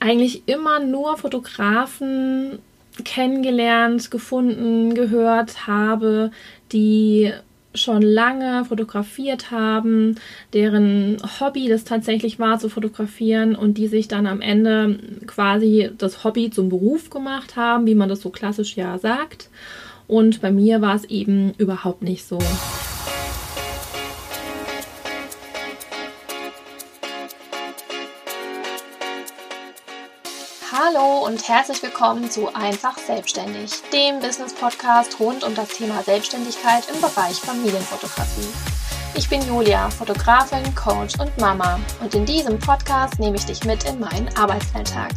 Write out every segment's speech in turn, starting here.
eigentlich immer nur Fotografen kennengelernt, gefunden, gehört habe, die schon lange fotografiert haben, deren Hobby das tatsächlich war zu fotografieren und die sich dann am Ende quasi das Hobby zum Beruf gemacht haben, wie man das so klassisch ja sagt. Und bei mir war es eben überhaupt nicht so. Hallo und herzlich willkommen zu Einfach Selbstständig, dem Business-Podcast rund um das Thema Selbstständigkeit im Bereich Familienfotografie. Ich bin Julia, Fotografin, Coach und Mama und in diesem Podcast nehme ich dich mit in meinen Arbeitsalltag.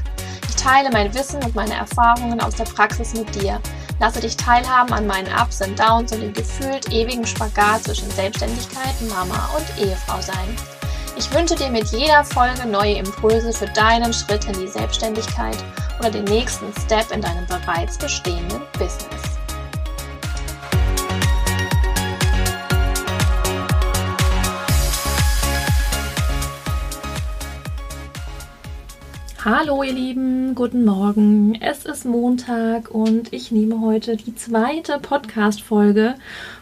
Ich teile mein Wissen und meine Erfahrungen aus der Praxis mit dir, lasse dich teilhaben an meinen Ups und Downs und dem gefühlt ewigen Spagat zwischen Selbstständigkeit, Mama und Ehefrau sein. Ich wünsche dir mit jeder Folge neue Impulse für deinen Schritt in die Selbstständigkeit oder den nächsten Step in deinem bereits bestehenden Business. Hallo ihr Lieben, guten Morgen. Es ist Montag und ich nehme heute die zweite Podcast-Folge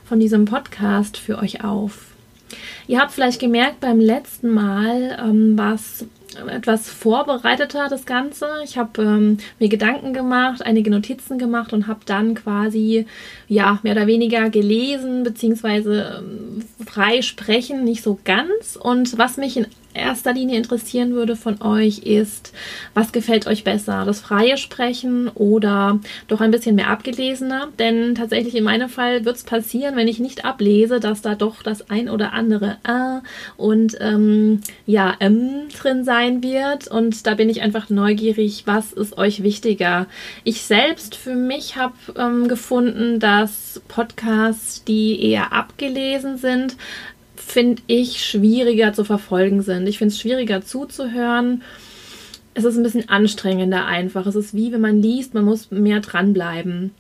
von diesem Podcast für euch auf. Ihr habt vielleicht gemerkt, beim letzten Mal ähm, war es etwas vorbereiteter, das Ganze. Ich habe ähm, mir Gedanken gemacht, einige Notizen gemacht und habe dann quasi, ja, mehr oder weniger gelesen, beziehungsweise ähm, frei sprechen, nicht so ganz. Und was mich in erster Linie interessieren würde von euch ist, was gefällt euch besser? Das freie Sprechen oder doch ein bisschen mehr abgelesener? Denn tatsächlich in meinem Fall wird es passieren, wenn ich nicht ablese, dass da doch das ein oder andere A und ähm, ja, M drin sein wird. Und da bin ich einfach neugierig, was ist euch wichtiger? Ich selbst für mich habe ähm, gefunden, dass Podcasts, die eher abgelesen sind, finde ich, schwieriger zu verfolgen sind. Ich finde es schwieriger zuzuhören. Es ist ein bisschen anstrengender einfach. Es ist wie wenn man liest, man muss mehr dranbleiben.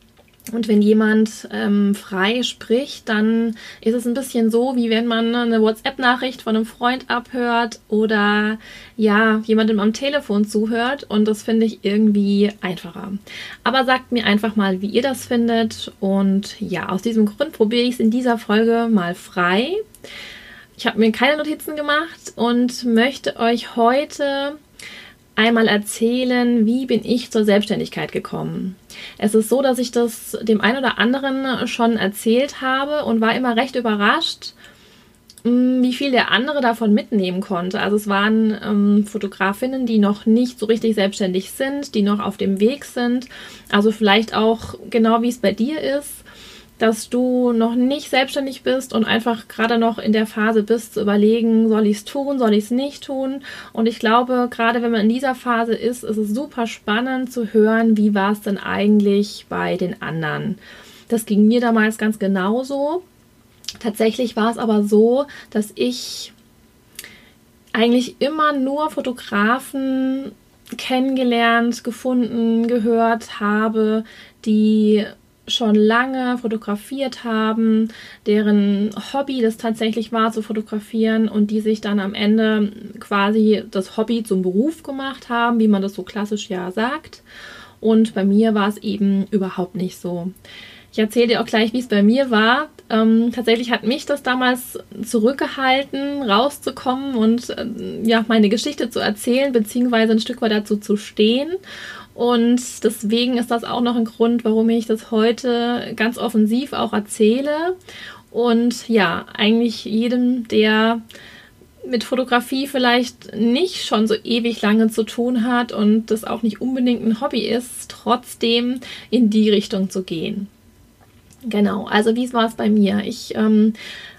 Und wenn jemand ähm, frei spricht, dann ist es ein bisschen so, wie wenn man eine WhatsApp-Nachricht von einem Freund abhört oder ja, jemandem am Telefon zuhört. Und das finde ich irgendwie einfacher. Aber sagt mir einfach mal, wie ihr das findet. Und ja, aus diesem Grund probiere ich es in dieser Folge mal frei. Ich habe mir keine Notizen gemacht und möchte euch heute einmal erzählen, wie bin ich zur Selbstständigkeit gekommen. Es ist so, dass ich das dem einen oder anderen schon erzählt habe und war immer recht überrascht, mm, wie viel der andere davon mitnehmen konnte. Also es waren ähm, Fotografinnen, die noch nicht so richtig selbstständig sind, die noch auf dem Weg sind. Also vielleicht auch genau wie es bei dir ist dass du noch nicht selbstständig bist und einfach gerade noch in der Phase bist, zu überlegen, soll ich es tun, soll ich es nicht tun. Und ich glaube, gerade wenn man in dieser Phase ist, ist es super spannend zu hören, wie war es denn eigentlich bei den anderen. Das ging mir damals ganz genauso. Tatsächlich war es aber so, dass ich eigentlich immer nur Fotografen kennengelernt, gefunden, gehört habe, die schon lange fotografiert haben, deren Hobby das tatsächlich war zu fotografieren und die sich dann am Ende quasi das Hobby zum Beruf gemacht haben, wie man das so klassisch ja sagt. Und bei mir war es eben überhaupt nicht so. Ich erzähle dir auch gleich, wie es bei mir war. Ähm, tatsächlich hat mich das damals zurückgehalten, rauszukommen und äh, ja, meine Geschichte zu erzählen, beziehungsweise ein Stück weit dazu zu stehen. Und deswegen ist das auch noch ein Grund, warum ich das heute ganz offensiv auch erzähle. Und ja, eigentlich jedem, der mit Fotografie vielleicht nicht schon so ewig lange zu tun hat und das auch nicht unbedingt ein Hobby ist, trotzdem in die Richtung zu gehen. Genau, also wie war es bei mir? Ich ähm,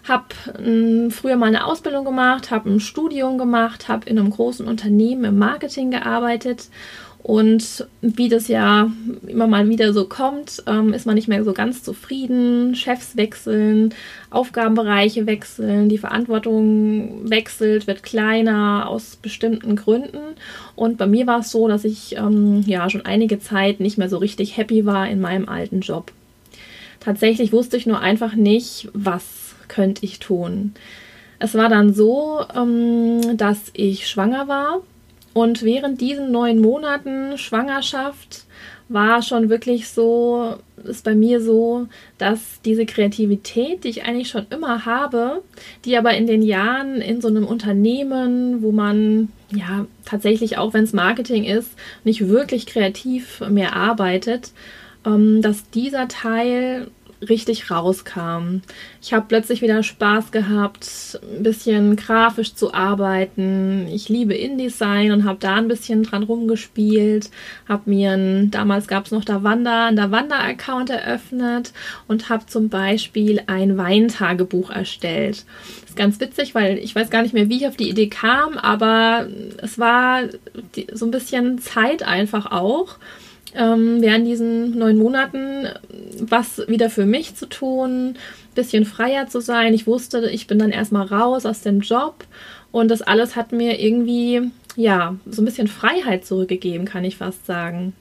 habe ähm, früher mal eine Ausbildung gemacht, habe ein Studium gemacht, habe in einem großen Unternehmen im Marketing gearbeitet und wie das ja immer mal wieder so kommt, ähm, ist man nicht mehr so ganz zufrieden. Chefs wechseln, Aufgabenbereiche wechseln, die Verantwortung wechselt, wird kleiner aus bestimmten Gründen. Und bei mir war es so, dass ich ähm, ja schon einige Zeit nicht mehr so richtig happy war in meinem alten Job. Tatsächlich wusste ich nur einfach nicht, was könnte ich tun. Es war dann so, ähm, dass ich schwanger war Und während diesen neun Monaten Schwangerschaft war schon wirklich so, ist bei mir so, dass diese Kreativität, die ich eigentlich schon immer habe, die aber in den Jahren in so einem Unternehmen, wo man ja tatsächlich auch wenn es Marketing ist, nicht wirklich kreativ mehr arbeitet, ähm, dass dieser Teil richtig rauskam. Ich habe plötzlich wieder Spaß gehabt, ein bisschen grafisch zu arbeiten. Ich liebe InDesign und habe da ein bisschen dran rumgespielt. Habe mir ein, damals gab es noch Davanda, ein Davanda-Account eröffnet und habe zum Beispiel ein Weintagebuch erstellt. Das ist ganz witzig, weil ich weiß gar nicht mehr, wie ich auf die Idee kam, aber es war so ein bisschen Zeit einfach auch ähm, während diesen neun Monaten was wieder für mich zu tun, bisschen freier zu sein. Ich wusste, ich bin dann erstmal raus aus dem Job und das alles hat mir irgendwie, ja, so ein bisschen Freiheit zurückgegeben, kann ich fast sagen.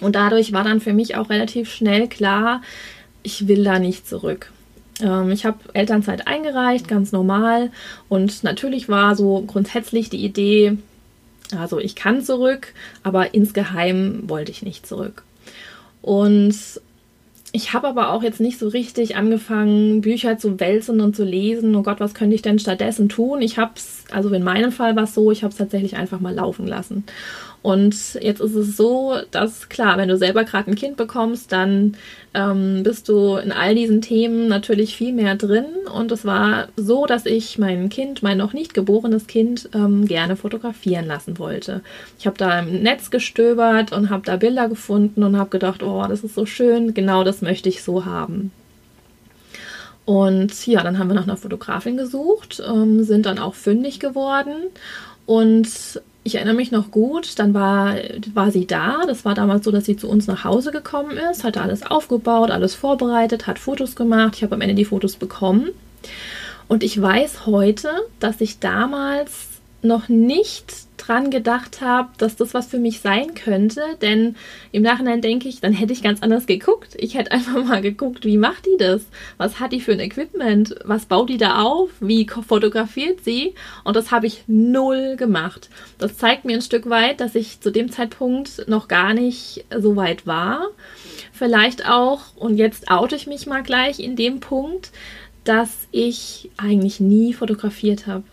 Und dadurch war dann für mich auch relativ schnell klar, ich will da nicht zurück. Ähm, ich habe Elternzeit eingereicht, ganz normal. Und natürlich war so grundsätzlich die Idee, also ich kann zurück, aber insgeheim wollte ich nicht zurück. Und ich habe aber auch jetzt nicht so richtig angefangen, Bücher zu wälzen und zu lesen. Oh Gott, was könnte ich denn stattdessen tun? Ich habe es, also in meinem Fall war es so, ich habe es tatsächlich einfach mal laufen lassen. Und jetzt ist es so, dass klar, wenn du selber gerade ein Kind bekommst, dann ähm, bist du in all diesen Themen natürlich viel mehr drin. Und es war so, dass ich mein Kind, mein noch nicht geborenes Kind, ähm, gerne fotografieren lassen wollte. Ich habe da im Netz gestöbert und habe da Bilder gefunden und habe gedacht, oh, das ist so schön, genau das möchte ich so haben. Und ja, dann haben wir nach einer Fotografin gesucht, ähm, sind dann auch fündig geworden. Und ich erinnere mich noch gut, dann war, war sie da. Das war damals so, dass sie zu uns nach Hause gekommen ist, hatte alles aufgebaut, alles vorbereitet, hat Fotos gemacht. Ich habe am Ende die Fotos bekommen. Und ich weiß heute, dass ich damals noch nicht dran gedacht habe, dass das was für mich sein könnte, denn im Nachhinein denke ich, dann hätte ich ganz anders geguckt. Ich hätte einfach mal geguckt, wie macht die das? Was hat die für ein Equipment? Was baut die da auf? Wie fotografiert sie? Und das habe ich null gemacht. Das zeigt mir ein Stück weit, dass ich zu dem Zeitpunkt noch gar nicht so weit war. Vielleicht auch, und jetzt oute ich mich mal gleich in dem Punkt, dass ich eigentlich nie fotografiert habe.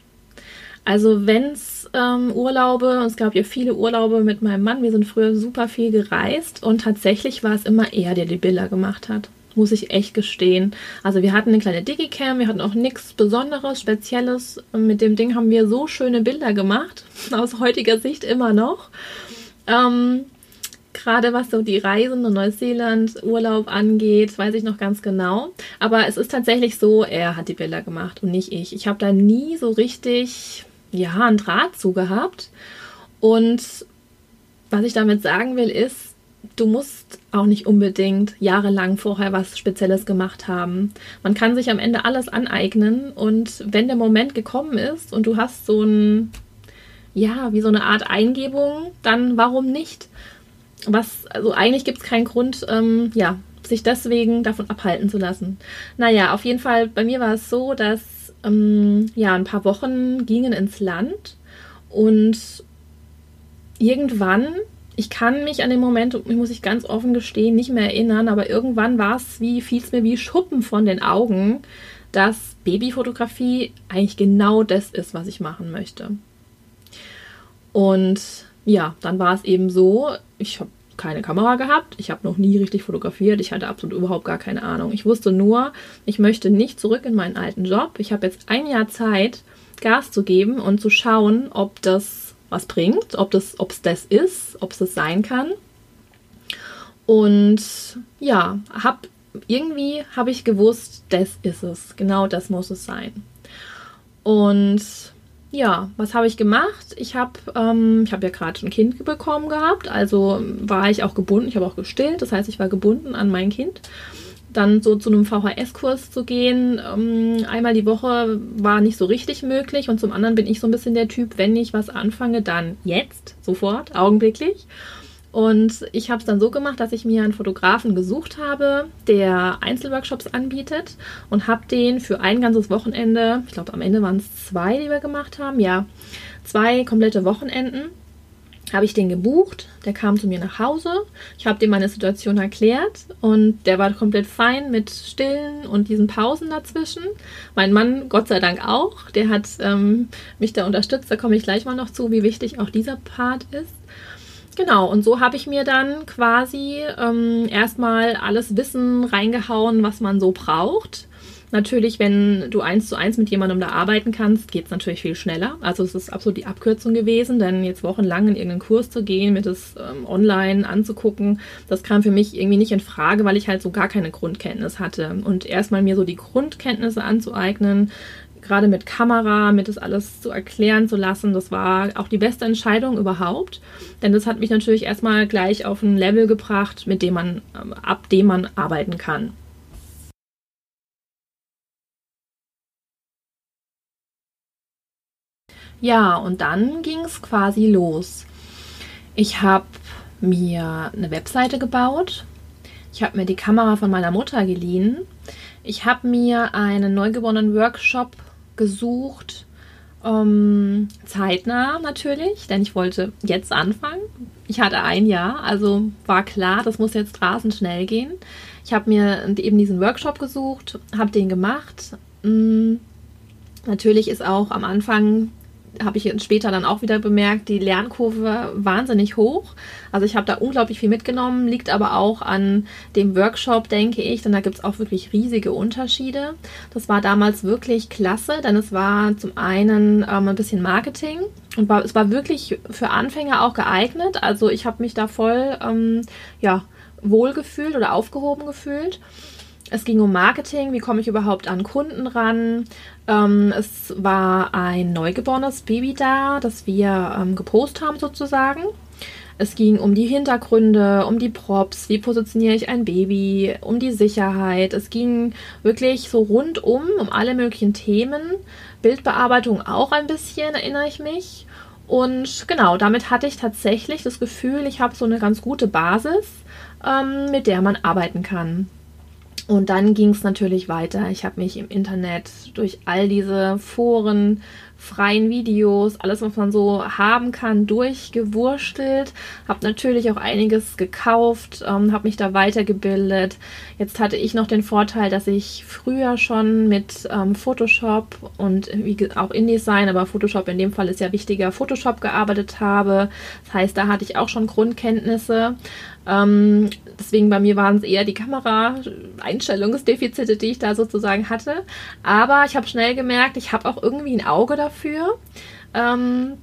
Also wenn es ähm, Urlaube, es gab ja viele Urlaube mit meinem Mann, wir sind früher super viel gereist und tatsächlich war es immer er, der die Bilder gemacht hat. Muss ich echt gestehen. Also wir hatten eine kleine Digicam, wir hatten auch nichts Besonderes, Spezielles. Mit dem Ding haben wir so schöne Bilder gemacht, aus heutiger Sicht immer noch. Ähm, Gerade was so die Reisen in Neuseeland, Urlaub angeht, weiß ich noch ganz genau. Aber es ist tatsächlich so, er hat die Bilder gemacht und nicht ich. Ich habe da nie so richtig ja, einen Draht zu gehabt. Und was ich damit sagen will, ist, du musst auch nicht unbedingt jahrelang vorher was Spezielles gemacht haben. Man kann sich am Ende alles aneignen und wenn der Moment gekommen ist und du hast so ein, ja, wie so eine Art Eingebung, dann warum nicht? Was, also eigentlich gibt es keinen Grund, ähm, ja, sich deswegen davon abhalten zu lassen. Naja, auf jeden Fall, bei mir war es so, dass ähm, ja, ein paar Wochen gingen ins Land und irgendwann, ich kann mich an den Moment, muss ich ganz offen gestehen, nicht mehr erinnern, aber irgendwann war es wie, fiel es mir wie Schuppen von den Augen, dass Babyfotografie eigentlich genau das ist, was ich machen möchte. Und ja, dann war es eben so, ich habe keine Kamera gehabt, ich habe noch nie richtig fotografiert, ich hatte absolut überhaupt gar keine Ahnung. Ich wusste nur, ich möchte nicht zurück in meinen alten Job. Ich habe jetzt ein Jahr Zeit, Gas zu geben und zu schauen, ob das was bringt, ob das, es das ist, ob es das sein kann. Und ja, hab irgendwie habe ich gewusst, das ist es, genau das muss es sein. Und ja, was habe ich gemacht? Ich habe ähm, ich ja gerade ein Kind bekommen gehabt, also war ich auch gebunden. Ich habe auch gestillt, das heißt, ich war gebunden an mein Kind. Dann so zu einem VHS-Kurs zu gehen, ähm, einmal die Woche war nicht so richtig möglich. Und zum anderen bin ich so ein bisschen der Typ, wenn ich was anfange, dann jetzt, sofort, augenblicklich. Und ich habe es dann so gemacht, dass ich mir einen Fotografen gesucht habe, der Einzelworkshops anbietet und habe den für ein ganzes Wochenende, ich glaube am Ende waren es zwei, die wir gemacht haben, ja, zwei komplette Wochenenden, habe ich den gebucht. Der kam zu mir nach Hause. Ich habe dem meine Situation erklärt und der war komplett fein mit Stillen und diesen Pausen dazwischen. Mein Mann, Gott sei Dank auch, der hat ähm, mich da unterstützt. Da komme ich gleich mal noch zu, wie wichtig auch dieser Part ist. Genau, und so habe ich mir dann quasi ähm, erstmal alles Wissen reingehauen, was man so braucht. Natürlich, wenn du eins zu eins mit jemandem da arbeiten kannst, geht es natürlich viel schneller. Also es ist absolut die Abkürzung gewesen, denn jetzt wochenlang in irgendeinen Kurs zu gehen, mir das ähm, online anzugucken, das kam für mich irgendwie nicht in Frage, weil ich halt so gar keine Grundkenntnis hatte. Und erstmal mir so die Grundkenntnisse anzueignen, gerade mit Kamera, mit das alles zu erklären zu lassen, das war auch die beste Entscheidung überhaupt. Denn das hat mich natürlich erstmal gleich auf ein Level gebracht, mit dem man, ähm, ab dem man arbeiten kann. Ja, und dann ging es quasi los. Ich habe mir eine Webseite gebaut. Ich habe mir die Kamera von meiner Mutter geliehen. Ich habe mir einen neugeborenen Workshop gesucht. Ähm, zeitnah natürlich, denn ich wollte jetzt anfangen. Ich hatte ein Jahr, also war klar, das muss jetzt rasend schnell gehen. Ich habe mir eben diesen Workshop gesucht, habe den gemacht. Mhm. Natürlich ist auch am Anfang habe ich später dann auch wieder bemerkt, die Lernkurve wahnsinnig hoch. Also ich habe da unglaublich viel mitgenommen, liegt aber auch an dem Workshop, denke ich, denn da gibt es auch wirklich riesige Unterschiede. Das war damals wirklich klasse, denn es war zum einen ähm, ein bisschen Marketing und war, es war wirklich für Anfänger auch geeignet. Also ich habe mich da voll ähm, ja, wohlgefühlt oder aufgehoben gefühlt. Es ging um Marketing, wie komme ich überhaupt an Kunden ran. Ähm, es war ein neugeborenes Baby da, das wir ähm, gepostet haben sozusagen. Es ging um die Hintergründe, um die Props, wie positioniere ich ein Baby, um die Sicherheit. Es ging wirklich so rundum um alle möglichen Themen. Bildbearbeitung auch ein bisschen, erinnere ich mich. Und genau, damit hatte ich tatsächlich das Gefühl, ich habe so eine ganz gute Basis, ähm, mit der man arbeiten kann. Und dann ging es natürlich weiter. Ich habe mich im Internet durch all diese Foren freien Videos, alles, was man so haben kann, durchgewurstelt. Habe natürlich auch einiges gekauft, ähm, habe mich da weitergebildet. Jetzt hatte ich noch den Vorteil, dass ich früher schon mit ähm, Photoshop und auch InDesign, aber Photoshop in dem Fall ist ja wichtiger, Photoshop gearbeitet habe. Das heißt, da hatte ich auch schon Grundkenntnisse. Ähm, deswegen bei mir waren es eher die Kamera-Einstellungsdefizite, die ich da sozusagen hatte. Aber ich habe schnell gemerkt, ich habe auch irgendwie ein Auge dafür. Ähm,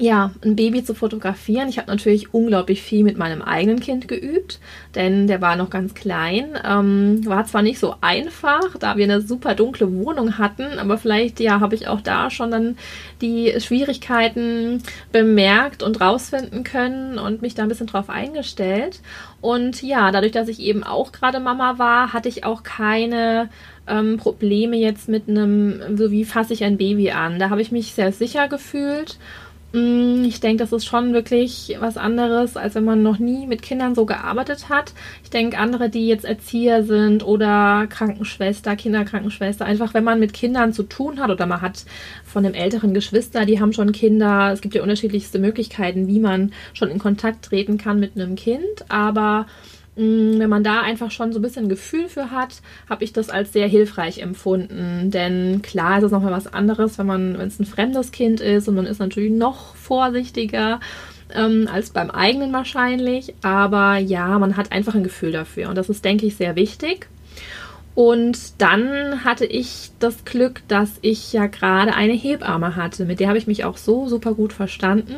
ja, ein Baby zu fotografieren. Ich habe natürlich unglaublich viel mit meinem eigenen Kind geübt, denn der war noch ganz klein. Ähm, war zwar nicht so einfach, da wir eine super dunkle Wohnung hatten, aber vielleicht ja habe ich auch da schon dann die Schwierigkeiten bemerkt und rausfinden können und mich da ein bisschen drauf eingestellt. Und ja, dadurch, dass ich eben auch gerade Mama war, hatte ich auch keine ähm, Probleme jetzt mit einem, so wie fasse ich ein Baby an. Da habe ich mich sehr sicher gefühlt Mm, ich denke, das ist schon wirklich was anderes, als wenn man noch nie mit Kindern so gearbeitet hat. Ich denke, andere, die jetzt Erzieher sind oder Krankenschwester, Kinderkrankenschwester, einfach wenn man mit Kindern zu tun hat oder man hat von dem älteren Geschwister, die haben schon Kinder. Es gibt ja unterschiedlichste Möglichkeiten, wie man schon in Kontakt treten kann mit einem Kind. Aber wenn man da einfach schon so ein bisschen Gefühl für hat, habe ich das als sehr hilfreich empfunden. Denn klar ist es nochmal was anderes, wenn man, wenn es ein fremdes Kind ist und man ist natürlich noch vorsichtiger ähm, als beim eigenen wahrscheinlich. Aber ja, man hat einfach ein Gefühl dafür. Und das ist, denke ich, sehr wichtig. Und dann hatte ich das Glück, dass ich ja gerade eine Hebamme hatte. Mit der habe ich mich auch so super gut verstanden.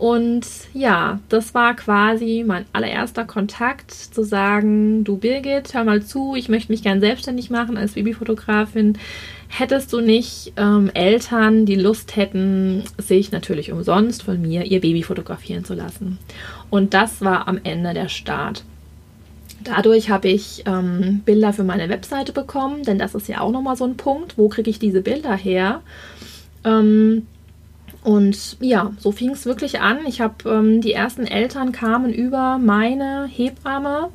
Und ja, das war quasi mein allererster Kontakt, zu sagen, du Birgit, hör mal zu, ich möchte mich gern selbstständig machen als Babyfotografin. Hättest du nicht ähm, Eltern, die Lust hätten, sich natürlich umsonst von mir ihr Baby fotografieren zu lassen? Und das war am Ende der Start. Dadurch habe ich ähm, Bilder für meine Webseite bekommen, denn das ist ja auch nochmal so ein Punkt. Wo kriege ich diese Bilder her? Ähm, und ja, so fing es wirklich an. Ich habe ähm, die ersten Eltern kamen über meine Hebamme.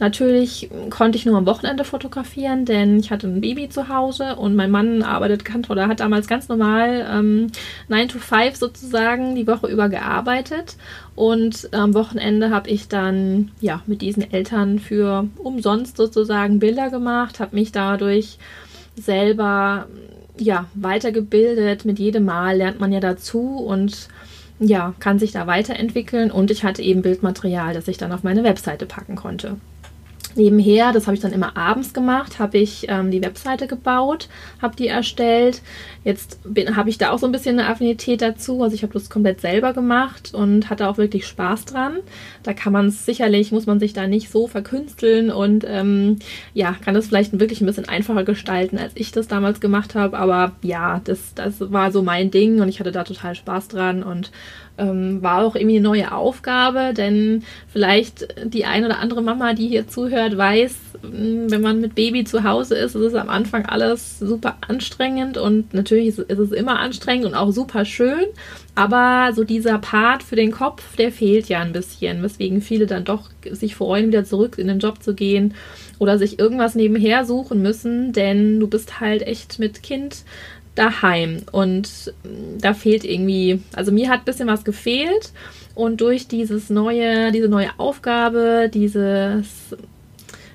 Natürlich konnte ich nur am Wochenende fotografieren, denn ich hatte ein Baby zu Hause und mein Mann arbeitet oder hat damals ganz normal ähm, 9 to 5 sozusagen die Woche über gearbeitet. Und am Wochenende habe ich dann ja mit diesen Eltern für umsonst sozusagen Bilder gemacht, habe mich dadurch selber ja weitergebildet. Mit jedem Mal lernt man ja dazu und ja, kann sich da weiterentwickeln und ich hatte eben Bildmaterial, das ich dann auf meine Webseite packen konnte. Nebenher, das habe ich dann immer abends gemacht, habe ich ähm, die Webseite gebaut, habe die erstellt. Jetzt habe ich da auch so ein bisschen eine Affinität dazu. Also ich habe das komplett selber gemacht und hatte auch wirklich Spaß dran. Da kann man es sicherlich, muss man sich da nicht so verkünsteln und ähm, ja, kann das vielleicht wirklich ein bisschen einfacher gestalten, als ich das damals gemacht habe. Aber ja, das, das war so mein Ding und ich hatte da total Spaß dran und ähm, war auch irgendwie eine neue Aufgabe, denn vielleicht die ein oder andere Mama, die hier zuhört, weiß, hm, wenn man mit Baby zu Hause ist, ist es am Anfang alles super anstrengend und natürlich ist, ist es immer anstrengend und auch super schön, aber so dieser Part für den Kopf, der fehlt ja ein bisschen, weswegen viele dann doch sich freuen, wieder zurück in den Job zu gehen oder sich irgendwas nebenher suchen müssen, denn du bist halt echt mit Kind daheim. Und da fehlt irgendwie, also mir hat ein bisschen was gefehlt. Und durch dieses neue, diese neue Aufgabe, dieses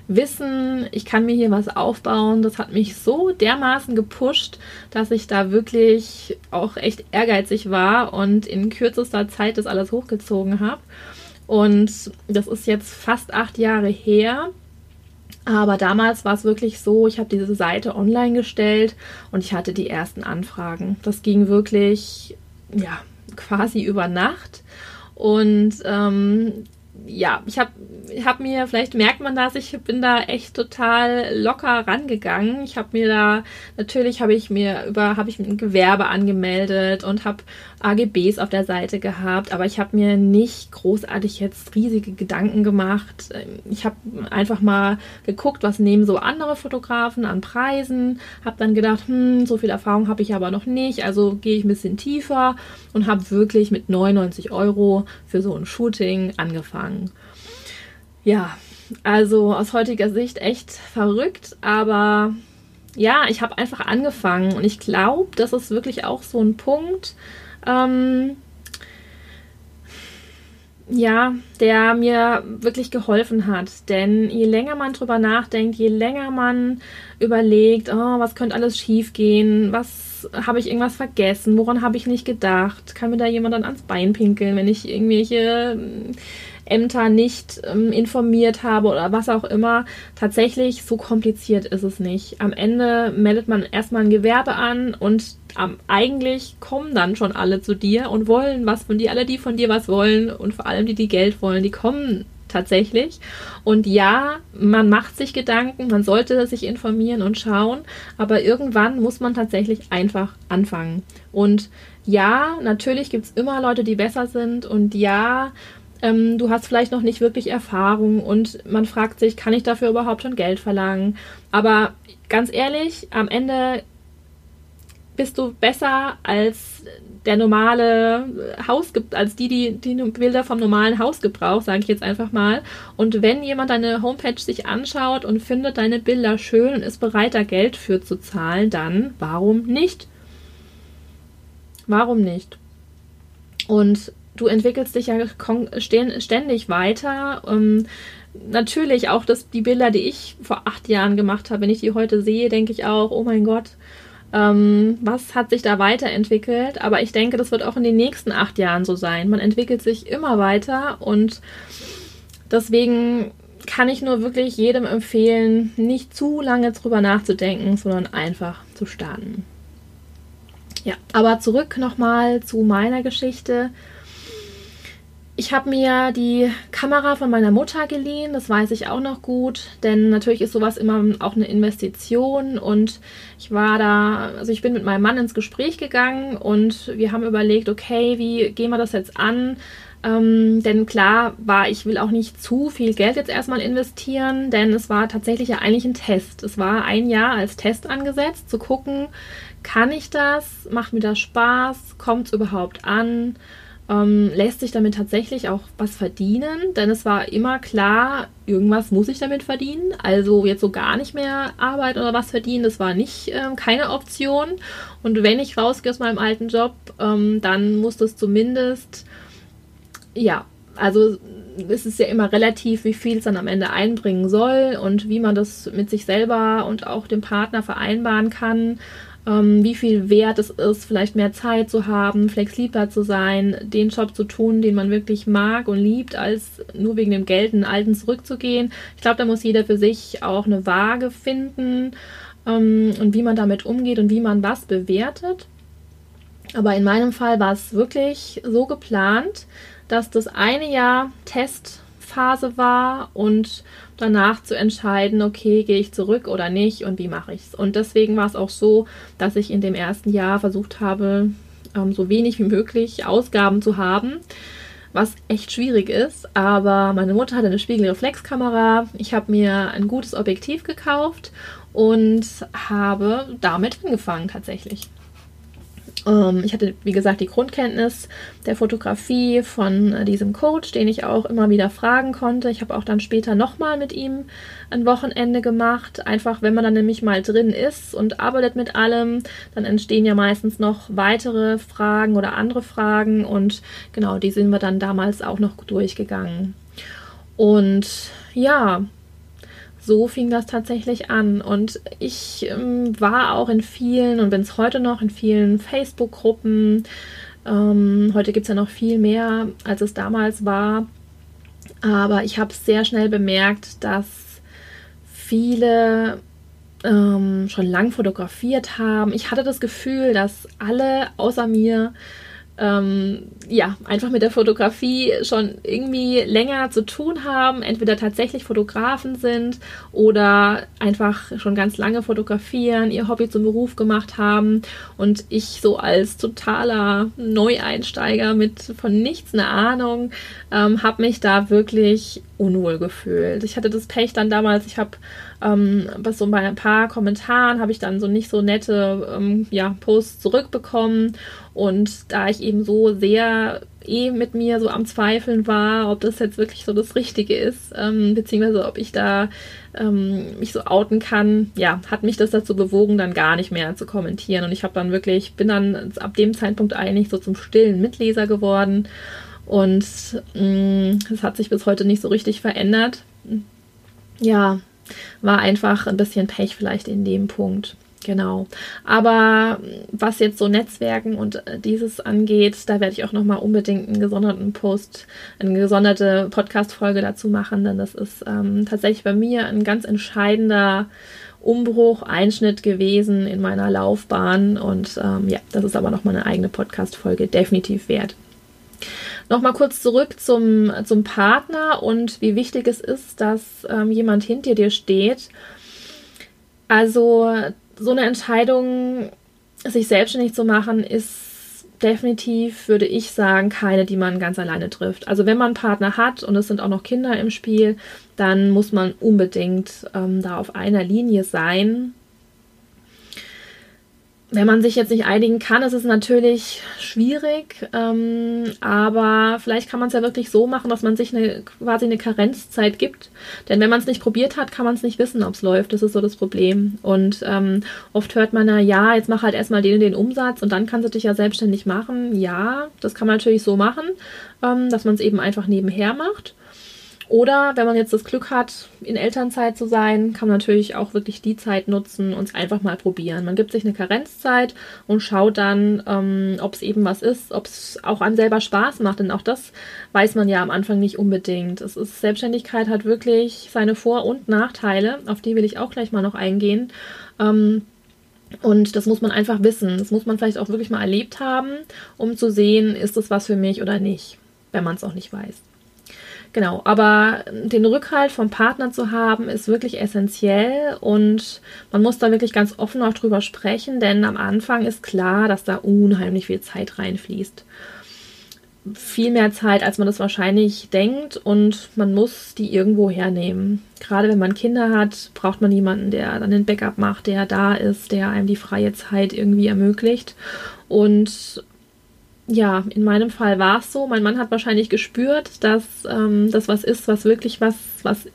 Wissen, ich kann mir hier was aufbauen, das hat mich so dermaßen gepusht, dass ich da wirklich auch echt ehrgeizig war und in kürzester Zeit das alles hochgezogen habe. Und das ist jetzt fast acht Jahre her. Aber damals war es wirklich so, ich habe diese Seite online gestellt und ich hatte die ersten Anfragen. Das ging wirklich, ja, quasi über Nacht. Und ähm, ja, ich habe hab mir, vielleicht merkt man das, ich bin da echt total locker rangegangen. Ich habe mir da, natürlich habe ich mir über, habe ich ein Gewerbe angemeldet und habe AGBs auf der Seite gehabt, aber ich habe mir nicht großartig jetzt riesige Gedanken gemacht. Ich habe einfach mal geguckt, was nehmen so andere Fotografen an Preisen, habe dann gedacht, hm, so viel Erfahrung habe ich aber noch nicht, also gehe ich ein bisschen tiefer und habe wirklich mit 99 Euro für so ein Shooting angefangen. Ja, also aus heutiger Sicht echt verrückt, aber ja, ich habe einfach angefangen und ich glaube, das ist wirklich auch so ein Punkt, ähm, ja, der mir wirklich geholfen hat. Denn je länger man drüber nachdenkt, je länger man überlegt, oh, was könnte alles schiefgehen, was habe ich irgendwas vergessen, woran habe ich nicht gedacht, kann mir da jemand dann ans Bein pinkeln, wenn ich irgendwelche Ämter nicht ähm, informiert habe oder was auch immer. Tatsächlich, so kompliziert ist es nicht. Am Ende meldet man erstmal ein Gewerbe an und ähm, eigentlich kommen dann schon alle zu dir und wollen was von dir. Alle, die von dir was wollen und vor allem die, die Geld wollen, die kommen tatsächlich. Und ja, man macht sich Gedanken, man sollte sich informieren und schauen, aber irgendwann muss man tatsächlich einfach anfangen. Und ja, natürlich gibt es immer Leute, die besser sind und ja, ähm, du hast vielleicht noch nicht wirklich Erfahrung und man fragt sich, kann ich dafür überhaupt schon Geld verlangen? Aber ganz ehrlich, am Ende bist du besser als der normale Haus als die, die die Bilder vom normalen Hausgebrauch, sage ich jetzt einfach mal. Und wenn jemand deine Homepage sich anschaut und findet deine Bilder schön und ist bereit, da Geld für zu zahlen, dann warum nicht? Warum nicht? Und du entwickelst dich ja ständig weiter. Ähm, natürlich auch das, die Bilder, die ich vor acht Jahren gemacht habe, wenn ich die heute sehe, denke ich auch, oh mein Gott, ähm, was hat sich da weiterentwickelt? Aber ich denke, das wird auch in den nächsten acht Jahren so sein. Man entwickelt sich immer weiter und deswegen kann ich nur wirklich jedem empfehlen, nicht zu lange drüber nachzudenken, sondern einfach zu starten. Ja, aber zurück nochmal zu meiner Geschichte. Ich habe mir die Kamera von meiner Mutter geliehen, das weiß ich auch noch gut, denn natürlich ist sowas immer auch eine Investition und ich war da, also ich bin mit meinem Mann ins Gespräch gegangen und wir haben überlegt, okay, wie gehen wir das jetzt an? Ähm, denn klar war, ich will auch nicht zu viel Geld jetzt erstmal investieren, denn es war tatsächlich ja eigentlich ein Test. Es war ein Jahr als Test angesetzt, zu gucken, kann ich das? Macht mir das Spaß? Kommt es überhaupt an? Ähm, lässt sich damit tatsächlich auch was verdienen, denn es war immer klar, irgendwas muss ich damit verdienen. Also jetzt so gar nicht mehr Arbeit oder was verdienen, das war nicht ähm, keine Option. Und wenn ich rausgehe aus meinem alten Job, ähm, dann muss das zumindest, ja, also es ist ja immer relativ, wie viel es dann am Ende einbringen soll und wie man das mit sich selber und auch dem Partner vereinbaren kann ähm, wie viel wert es ist, vielleicht mehr Zeit zu haben, flexibler zu sein, den Job zu tun, den man wirklich mag und liebt, als nur wegen dem Geld in den alten zurückzugehen. Ich glaube, da muss jeder für sich auch eine Waage finden ähm, und wie man damit umgeht und wie man was bewertet. Aber in meinem Fall war es wirklich so geplant, dass das eine Jahr Testphase war und danach zu entscheiden, okay, gehe ich zurück oder nicht und wie mache ich es. Und deswegen war es auch so, dass ich in dem ersten Jahr versucht habe, ähm, so wenig wie möglich Ausgaben zu haben, was echt schwierig ist. Aber meine Mutter hatte eine Spiegelreflexkamera, ich habe mir ein gutes Objektiv gekauft und habe damit angefangen tatsächlich. Ähm, ich hatte, wie gesagt, die Grundkenntnis der Fotografie von äh, diesem Coach, den ich auch immer wieder fragen konnte. Ich habe auch dann später nochmal mit ihm ein Wochenende gemacht. Einfach, wenn man dann nämlich mal drin ist und arbeitet mit allem, dann entstehen ja meistens noch weitere Fragen oder andere Fragen. Und genau, die sind wir dann damals auch noch durchgegangen. Und ja, so fing das tatsächlich an. Und ich ähm, war auch in vielen und bin es heute noch in vielen Facebook-Gruppen. Ähm, heute gibt es ja noch viel mehr, als es damals war. Aber ich habe sehr schnell bemerkt, dass viele ähm, schon lang fotografiert haben. Ich hatte das Gefühl, dass alle außer mir ähm, ja, einfach mit der Fotografie schon irgendwie länger zu tun haben, entweder tatsächlich Fotografen sind oder einfach schon ganz lange fotografieren, ihr Hobby zum Beruf gemacht haben und ich so als totaler Neueinsteiger mit von nichts eine Ahnung, ähm, habe mich da wirklich unwohl gefühlt. Ich hatte das Pech dann damals, ich habe ähm, so bei ein paar Kommentaren habe ich dann so nicht so nette ähm, ja, Posts zurückbekommen und da ich eben so sehr eh mit mir so am Zweifeln war, ob das jetzt wirklich so das Richtige ist, ähm, beziehungsweise ob ich da ähm, mich so outen kann, ja, hat mich das dazu bewogen, dann gar nicht mehr zu kommentieren. Und ich habe dann wirklich, bin dann ab dem Zeitpunkt eigentlich so zum stillen Mitleser geworden. Und es mm, hat sich bis heute nicht so richtig verändert. Ja, war einfach ein bisschen Pech vielleicht in dem Punkt. Genau. Aber was jetzt so Netzwerken und äh, dieses angeht, da werde ich auch nochmal unbedingt einen gesonderten Post, eine gesonderte Podcast-Folge dazu machen, denn das ist ähm, tatsächlich bei mir ein ganz entscheidender Umbruch, Einschnitt gewesen in meiner Laufbahn. Und ähm, ja, das ist aber nochmal eine eigene Podcast-Folge definitiv wert. Nochmal kurz zurück zum, zum Partner und wie wichtig es ist, dass ähm, jemand hinter dir steht. Also so eine Entscheidung, sich selbstständig zu machen, ist definitiv, würde ich sagen, keine, die man ganz alleine trifft. Also wenn man einen Partner hat und es sind auch noch Kinder im Spiel, dann muss man unbedingt ähm, da auf einer Linie sein wenn man sich jetzt nicht einigen kann, ist es natürlich schwierig, ähm, aber vielleicht kann man es ja wirklich so machen, dass man sich eine, quasi eine Karenzzeit gibt. Denn wenn man es nicht probiert hat, kann man es nicht wissen, ob es läuft. Das ist so das Problem. Und ähm, oft hört man ja, ja, jetzt mach halt erstmal den den Umsatz und dann kannst du dich ja selbstständig machen. Ja, das kann man natürlich so machen, ähm, dass man es eben einfach nebenher macht. Oder wenn man jetzt das Glück hat, in Elternzeit zu sein, kann man natürlich auch wirklich die Zeit nutzen und es einfach mal probieren. Man gibt sich eine Karenzzeit und schaut dann, ähm, ob es eben was ist, ob es auch an selber Spaß macht. Denn auch das weiß man ja am Anfang nicht unbedingt. Es ist, Selbstständigkeit hat wirklich seine Vor- und Nachteile. Auf die will ich auch gleich mal noch eingehen. Ähm, und das muss man einfach wissen. Das muss man vielleicht auch wirklich mal erlebt haben, um zu sehen, ist das was für mich oder nicht, wenn man es auch nicht weiß. Genau, aber den Rückhalt vom Partner zu haben, ist wirklich essentiell und man muss da wirklich ganz offen auch drüber sprechen, denn am Anfang ist klar, dass da unheimlich viel Zeit reinfließt. Viel mehr Zeit, als man das wahrscheinlich denkt und man muss die irgendwo hernehmen. Gerade wenn man Kinder hat, braucht man jemanden, der dann den Backup macht, der da ist, der einem die freie Zeit irgendwie ermöglicht. Und ja, in meinem Fall war es so. Mein Mann hat wahrscheinlich gespürt, dass ähm, das was ist, was wirklich was, was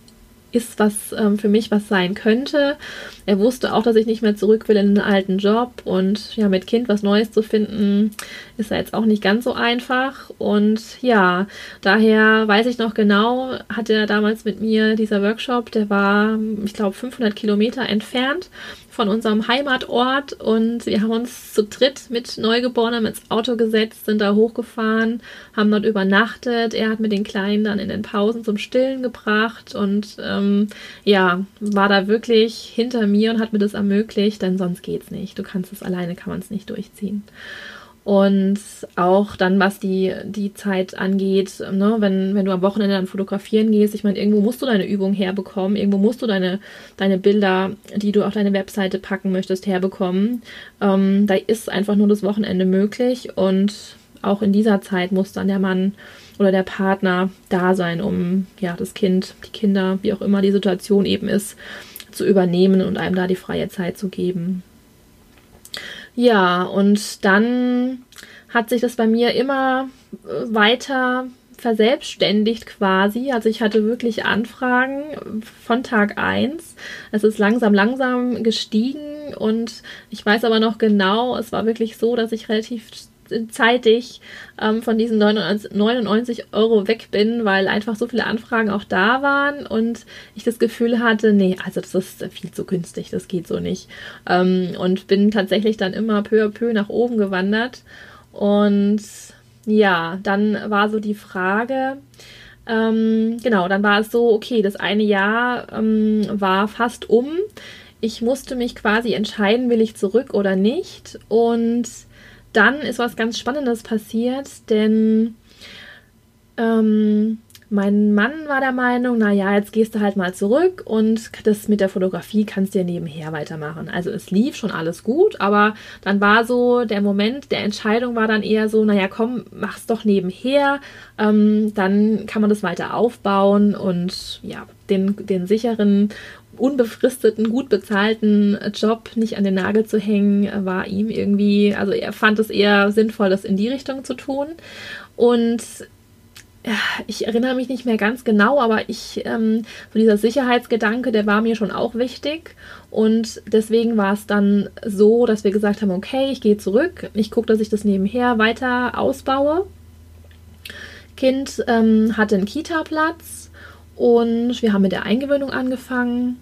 ist, was ähm, für mich was sein könnte. Er wusste auch, dass ich nicht mehr zurück will in den alten Job und ja, mit Kind was Neues zu finden, ist ja jetzt auch nicht ganz so einfach. Und ja, daher weiß ich noch genau, hatte er damals mit mir dieser Workshop, der war, ich glaube, 500 Kilometer entfernt von unserem Heimatort und wir haben uns zu dritt mit Neugeborenem ins Auto gesetzt, sind da hochgefahren, haben dort übernachtet. Er hat mit den Kleinen dann in den Pausen zum Stillen gebracht und ähm, ja, war da wirklich hinter mir und hat mir das ermöglicht, denn sonst geht's nicht. Du kannst es alleine, kann man es nicht durchziehen. Und auch dann, was die, die Zeit angeht, ne, wenn, wenn du am Wochenende dann fotografieren gehst, ich meine, irgendwo musst du deine Übung herbekommen, irgendwo musst du deine, deine Bilder, die du auf deine Webseite packen möchtest, herbekommen. Ähm, da ist einfach nur das Wochenende möglich und auch in dieser Zeit muss dann der Mann oder der Partner da sein, um ja das Kind, die Kinder, wie auch immer die Situation eben ist, zu übernehmen und einem da die freie Zeit zu geben. Ja, und dann hat sich das bei mir immer äh, weiter verselbstständigt quasi. Also ich hatte wirklich Anfragen von Tag 1. Es ist langsam, langsam gestiegen und ich weiß aber noch genau, es war wirklich so, dass ich relativ zeitig ähm, von diesen 99 Euro weg bin, weil einfach so viele Anfragen auch da waren und ich das Gefühl hatte, nee, also das ist viel zu günstig, das geht so nicht. Ähm, und bin tatsächlich dann immer peu à peu nach oben gewandert. Und ja, dann war so die Frage, ähm, genau, dann war es so, okay, das eine Jahr ähm, war fast um. Ich musste mich quasi entscheiden, will ich zurück oder nicht. Und dann ist was ganz Spannendes passiert, denn ähm, mein Mann war der Meinung, naja, jetzt gehst du halt mal zurück und das mit der Fotografie kannst du ja nebenher weitermachen. Also es lief schon alles gut, aber dann war so der Moment der Entscheidung war dann eher so, naja, komm, mach's doch nebenher, ähm, dann kann man das weiter aufbauen und ja, den, den sicheren unbefristeten, gut bezahlten Job nicht an den Nagel zu hängen, war ihm irgendwie, also er fand es eher sinnvoll, das in die Richtung zu tun. Und ich erinnere mich nicht mehr ganz genau, aber ich, ähm, so dieser Sicherheitsgedanke, der war mir schon auch wichtig. Und deswegen war es dann so, dass wir gesagt haben, okay, ich gehe zurück, ich gucke, dass ich das nebenher weiter ausbaue. Kind ähm, hatte einen Kita-Platz und wir haben mit der Eingewöhnung angefangen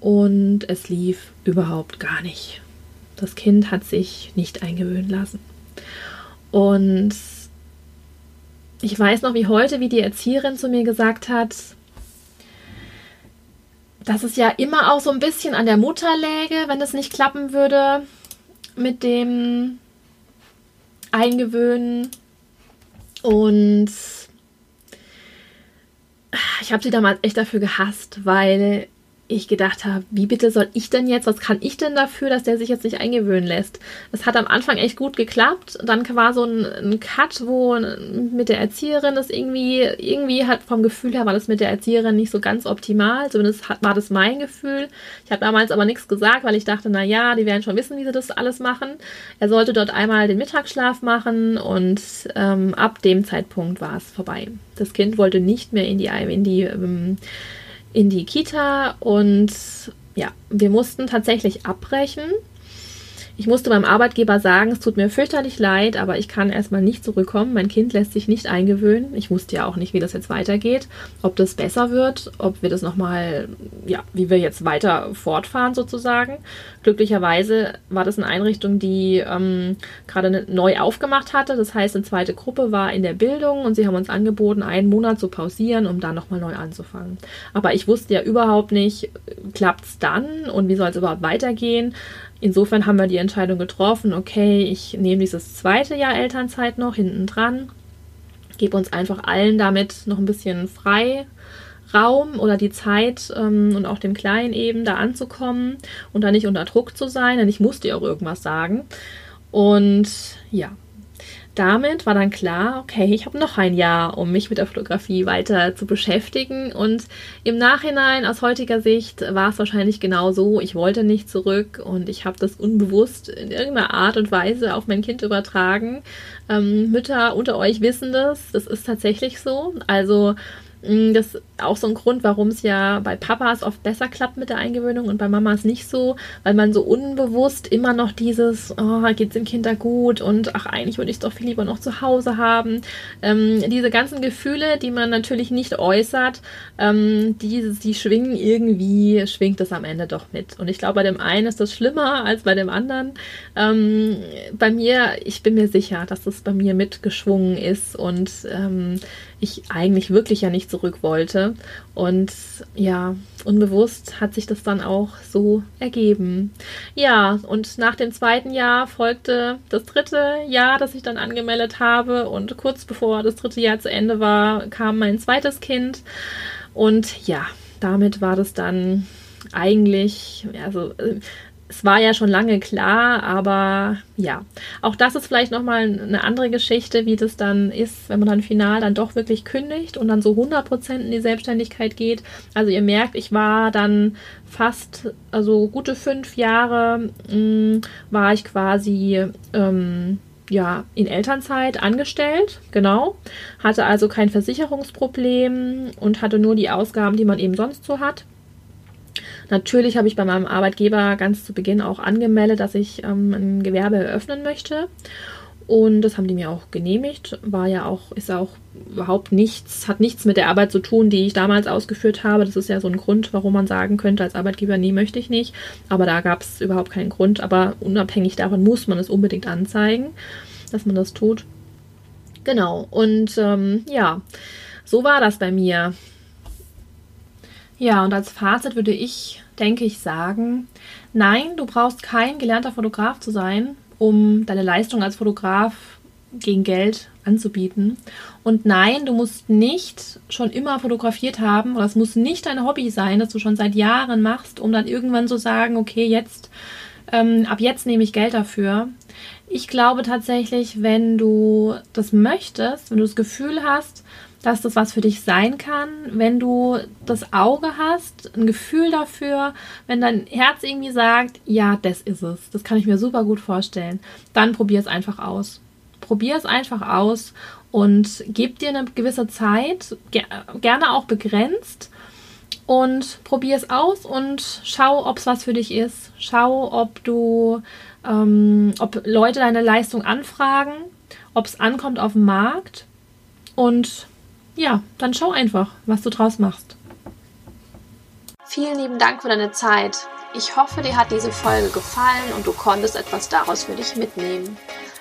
und es lief überhaupt gar nicht. Das Kind hat sich nicht eingewöhnen lassen. Und ich weiß noch wie heute, wie die Erzieherin zu mir gesagt hat, dass es ja immer auch so ein bisschen an der Mutter läge, wenn es nicht klappen würde mit dem Eingewöhnen. Und ich habe sie damals echt dafür gehasst, weil ich gedacht habe, wie bitte soll ich denn jetzt, was kann ich denn dafür, dass der sich jetzt nicht eingewöhnen lässt? Es hat am Anfang echt gut geklappt. Dann war so ein, ein Cut, wo mit der Erzieherin das irgendwie, irgendwie hat vom Gefühl her war das mit der Erzieherin nicht so ganz optimal. Zumindest hat, war das mein Gefühl. Ich habe damals aber nichts gesagt, weil ich dachte, na ja, die werden schon wissen, wie sie das alles machen. Er sollte dort einmal den Mittagsschlaf machen und ähm, ab dem Zeitpunkt war es vorbei. Das Kind wollte nicht mehr in die, in die ähm, in die Kita und ja, wir mussten tatsächlich abbrechen. Ich musste beim Arbeitgeber sagen, es tut mir fürchterlich leid, aber ich kann erstmal nicht zurückkommen. Mein Kind lässt sich nicht eingewöhnen. Ich wusste ja auch nicht, wie das jetzt weitergeht, ob das besser wird, ob wir das nochmal, ja, wie wir jetzt weiter fortfahren sozusagen. Glücklicherweise war das eine Einrichtung, die ähm, gerade neu aufgemacht hatte. Das heißt, eine zweite Gruppe war in der Bildung und sie haben uns angeboten, einen Monat zu pausieren, um dann nochmal neu anzufangen. Aber ich wusste ja überhaupt nicht, klappt es dann und wie soll es überhaupt weitergehen. Insofern haben wir die Entscheidung getroffen, okay, ich nehme dieses zweite Jahr Elternzeit noch hinten dran, gebe uns einfach allen damit noch ein bisschen Freiraum oder die Zeit ähm, und auch dem Kleinen eben da anzukommen und da nicht unter Druck zu sein, denn ich musste ja auch irgendwas sagen. Und ja, damit war dann klar, okay, ich habe noch ein Jahr, um mich mit der Fotografie weiter zu beschäftigen. Und im Nachhinein, aus heutiger Sicht, war es wahrscheinlich genau so. Ich wollte nicht zurück und ich habe das unbewusst in irgendeiner Art und Weise auf mein Kind übertragen. Ähm, Mütter unter euch wissen das. Das ist tatsächlich so. Also das ist auch so ein Grund, warum es ja bei Papas oft besser klappt mit der Eingewöhnung und bei Mamas nicht so, weil man so unbewusst immer noch dieses, oh, geht's dem Kind da gut und ach, eigentlich würde ich es doch viel lieber noch zu Hause haben. Ähm, diese ganzen Gefühle, die man natürlich nicht äußert, ähm, die, die schwingen irgendwie, schwingt es am Ende doch mit. Und ich glaube, bei dem einen ist das schlimmer als bei dem anderen. Ähm, bei mir, ich bin mir sicher, dass es bei mir mitgeschwungen ist und ähm, ich eigentlich wirklich ja nicht zurück wollte. Und ja, unbewusst hat sich das dann auch so ergeben. Ja, und nach dem zweiten Jahr folgte das dritte Jahr, das ich dann angemeldet habe. Und kurz bevor das dritte Jahr zu Ende war, kam mein zweites Kind. Und ja, damit war das dann eigentlich, also es war ja schon lange klar, aber ja, auch das ist vielleicht nochmal eine andere Geschichte, wie das dann ist, wenn man dann final dann doch wirklich kündigt und dann so 100% in die Selbstständigkeit geht. Also ihr merkt, ich war dann fast, also gute fünf Jahre mh, mm, war ich quasi ähm, ja, in Elternzeit angestellt, genau. Hatte also kein Versicherungsproblem und hatte nur die Ausgaben, die man eben sonst so hat. Natürlich habe ich bei meinem Arbeitgeber ganz zu Beginn auch angemeldet, dass ich ähm, ein Gewerbe eröffnen möchte. Und das haben die mir auch genehmigt. War ja auch, ist auch überhaupt nichts, hat nichts mit der Arbeit zu tun, die ich damals ausgeführt habe. Das ist ja so ein Grund, warum man sagen könnte, als Arbeitgeber, nee, möchte ich nicht. Aber da gab es überhaupt keinen Grund. Aber unabhängig davon muss man es unbedingt anzeigen, dass man das tut. Genau. Und ähm, ja, so war das bei mir. Ja, und als Fazit würde ich, denke ich, sagen, nein, du brauchst kein gelernter Fotograf zu sein, um deine Leistung als Fotograf gegen Geld anzubieten. Und nein, du musst nicht schon immer fotografiert haben oder es muss nicht dein Hobby sein, das du schon seit Jahren machst, um dann irgendwann zu sagen, okay, jetzt, ähm, ab jetzt nehme ich Geld dafür. Ich glaube tatsächlich, wenn du das möchtest, wenn du das Gefühl hast, dass das was für dich sein kann, wenn du das Auge hast, ein Gefühl dafür, wenn dein Herz irgendwie sagt, ja, das ist es, das kann ich mir super gut vorstellen, dann probier es einfach aus. Probier es einfach aus und gib dir eine gewisse Zeit, gerne auch begrenzt und probier es aus und schau, ob es was für dich ist. Schau, ob du, ähm, ob Leute deine Leistung anfragen, ob es ankommt auf dem Markt und ja, dann schau einfach, was du draus machst. Vielen lieben Dank für deine Zeit. Ich hoffe, dir hat diese Folge gefallen und du konntest etwas daraus für dich mitnehmen.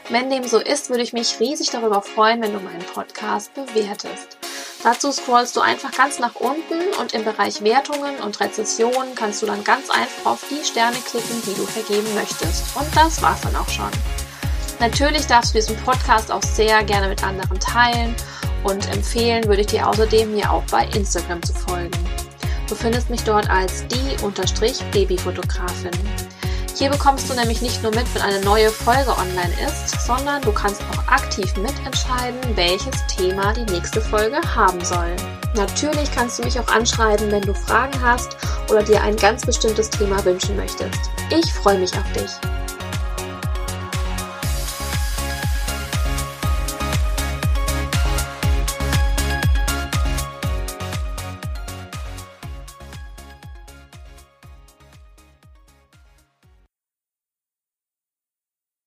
Wenn dem so ist, würde ich mich riesig darüber freuen, wenn du meinen Podcast bewertest. Dazu scrollst du einfach ganz nach unten und im Bereich Wertungen und Rezessionen kannst du dann ganz einfach auf die Sterne klicken, die du vergeben möchtest. Und das war's dann auch schon. Natürlich darfst du diesen Podcast auch sehr gerne mit anderen teilen und empfehlen würde ich dir außerdem, mir auch bei Instagram zu folgen. Du findest mich dort als die-babyfotografin. Hier bekommst du nämlich nicht nur mit, wenn eine neue Folge online ist, sondern du kannst auch aktiv mitentscheiden, welches Thema die nächste Folge haben soll. Natürlich kannst du mich auch anschreiben, wenn du Fragen hast oder dir ein ganz bestimmtes Thema wünschen möchtest. Ich freue mich auf dich.